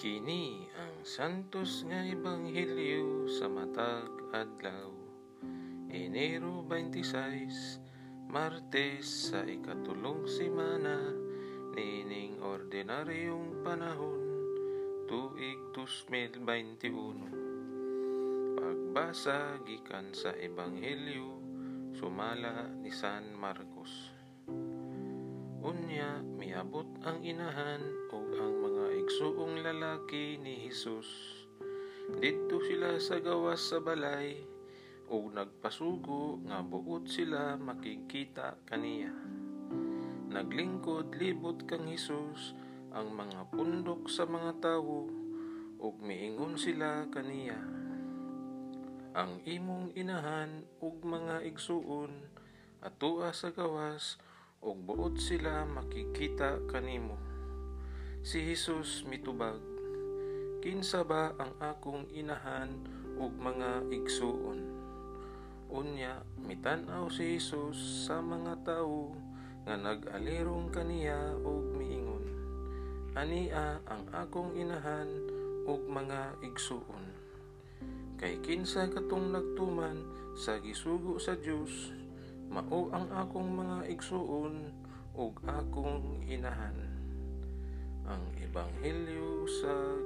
Kini ang santos nga ebanghelyo sa matag adlaw. Enero 26, Martes sa ikatulong semana nining ordinaryong panahon tuig 2021. Pagbasa gikan sa ebanghelyo sumala ni San Marcos. Unya miabot ang inahan ug ang mga igsuong lalaki ni Hesus. Didto sila sa gawas sa balay ug nagpasugo nga buot sila makikita kaniya. Naglingkod libot kang Hesus ang mga pundok sa mga tawo ug miingon sila kaniya. Ang imong inahan ug mga igsuon atua sa gawas ug buot sila makikita kanimo. Si Hesus mitubag, Kinsa ba ang akong inahan ug mga igsuon? Unya, mitan-aw si Hesus sa mga tawo nga nag-alirong kaniya ug miingon, Ania ang akong inahan ug mga igsuon. Kay kinsa katong nagtuman sa gisugo sa Dios mao ang akong mga igsuon ug akong inahan ang ebanghelyo sa